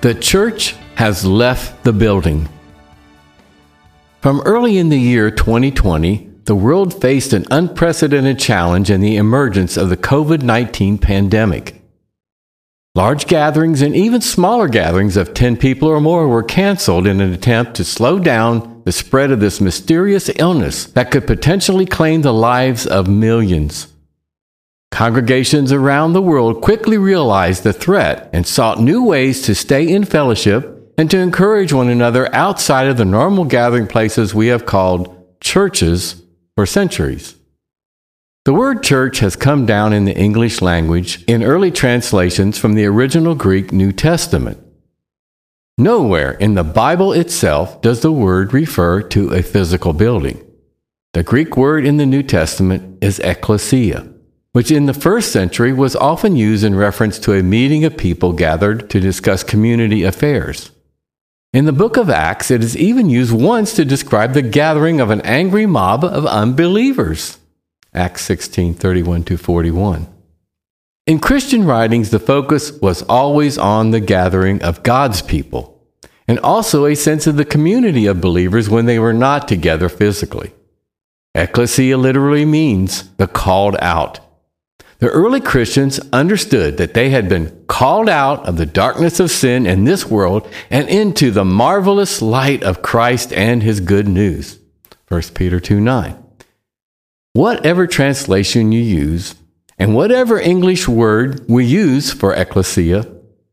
The church has left the building. From early in the year 2020, the world faced an unprecedented challenge in the emergence of the COVID 19 pandemic. Large gatherings and even smaller gatherings of 10 people or more were canceled in an attempt to slow down the spread of this mysterious illness that could potentially claim the lives of millions. Congregations around the world quickly realized the threat and sought new ways to stay in fellowship and to encourage one another outside of the normal gathering places we have called churches for centuries. The word church has come down in the English language in early translations from the original Greek New Testament. Nowhere in the Bible itself does the word refer to a physical building. The Greek word in the New Testament is ecclesia which in the first century was often used in reference to a meeting of people gathered to discuss community affairs. In the book of Acts, it is even used once to describe the gathering of an angry mob of unbelievers. Acts 16 31 41. In Christian writings, the focus was always on the gathering of God's people, and also a sense of the community of believers when they were not together physically. Ecclesia literally means the called out, the early Christians understood that they had been called out of the darkness of sin in this world and into the marvelous light of Christ and his good news. 1 Peter 2 9. Whatever translation you use, and whatever English word we use for ecclesia,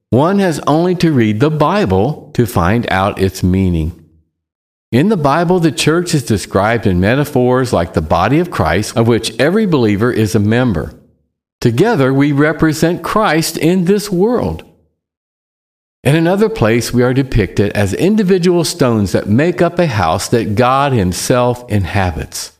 one has only to read the Bible to find out its meaning. In the Bible, the church is described in metaphors like the body of Christ, of which every believer is a member. Together, we represent Christ in this world. In another place, we are depicted as individual stones that make up a house that God Himself inhabits.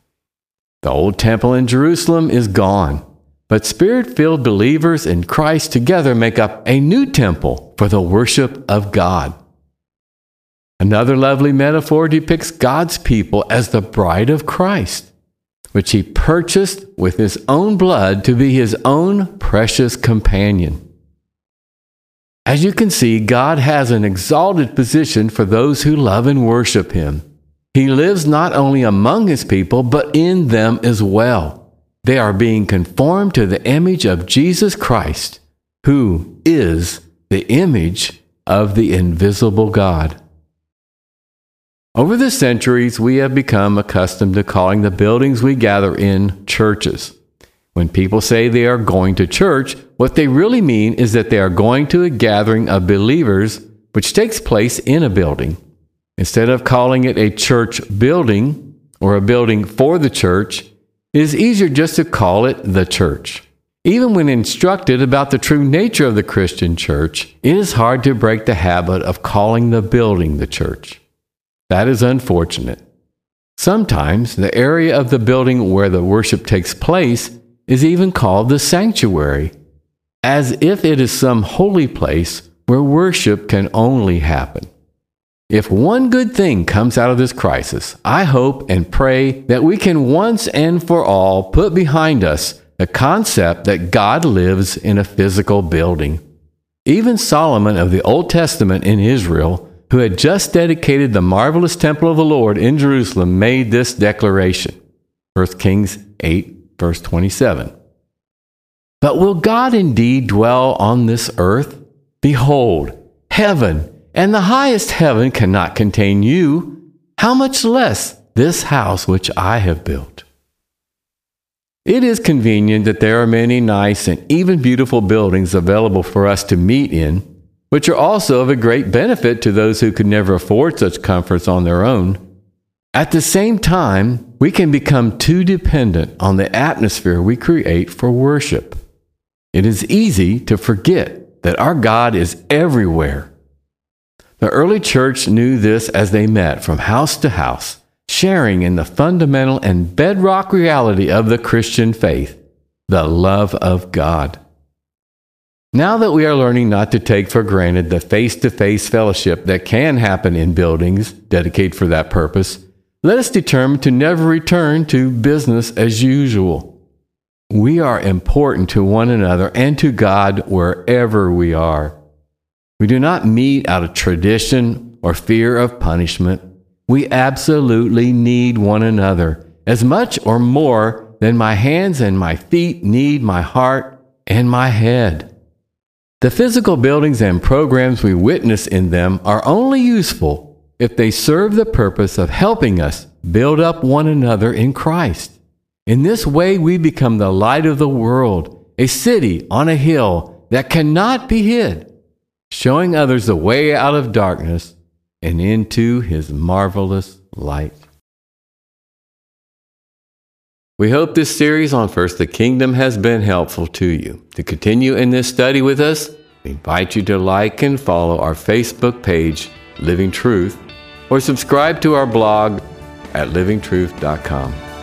The old temple in Jerusalem is gone, but spirit filled believers in Christ together make up a new temple for the worship of God. Another lovely metaphor depicts God's people as the bride of Christ which he purchased with his own blood to be his own precious companion. As you can see, God has an exalted position for those who love and worship him. He lives not only among his people, but in them as well. They are being conformed to the image of Jesus Christ, who is the image of the invisible God. Over the centuries, we have become accustomed to calling the buildings we gather in churches. When people say they are going to church, what they really mean is that they are going to a gathering of believers which takes place in a building. Instead of calling it a church building or a building for the church, it is easier just to call it the church. Even when instructed about the true nature of the Christian church, it is hard to break the habit of calling the building the church. That is unfortunate. Sometimes the area of the building where the worship takes place is even called the sanctuary, as if it is some holy place where worship can only happen. If one good thing comes out of this crisis, I hope and pray that we can once and for all put behind us the concept that God lives in a physical building. Even Solomon of the Old Testament in Israel who had just dedicated the marvelous temple of the Lord in Jerusalem, made this declaration. 1 Kings 8, verse 27. But will God indeed dwell on this earth? Behold, heaven and the highest heaven cannot contain you. How much less this house which I have built? It is convenient that there are many nice and even beautiful buildings available for us to meet in which are also of a great benefit to those who could never afford such comforts on their own. At the same time, we can become too dependent on the atmosphere we create for worship. It is easy to forget that our God is everywhere. The early church knew this as they met from house to house, sharing in the fundamental and bedrock reality of the Christian faith the love of God. Now that we are learning not to take for granted the face to face fellowship that can happen in buildings dedicated for that purpose, let us determine to never return to business as usual. We are important to one another and to God wherever we are. We do not meet out of tradition or fear of punishment. We absolutely need one another as much or more than my hands and my feet need my heart and my head. The physical buildings and programs we witness in them are only useful if they serve the purpose of helping us build up one another in Christ. In this way, we become the light of the world, a city on a hill that cannot be hid, showing others the way out of darkness and into his marvelous light. We hope this series on First the Kingdom has been helpful to you. To continue in this study with us, we invite you to like and follow our Facebook page, Living Truth, or subscribe to our blog at livingtruth.com.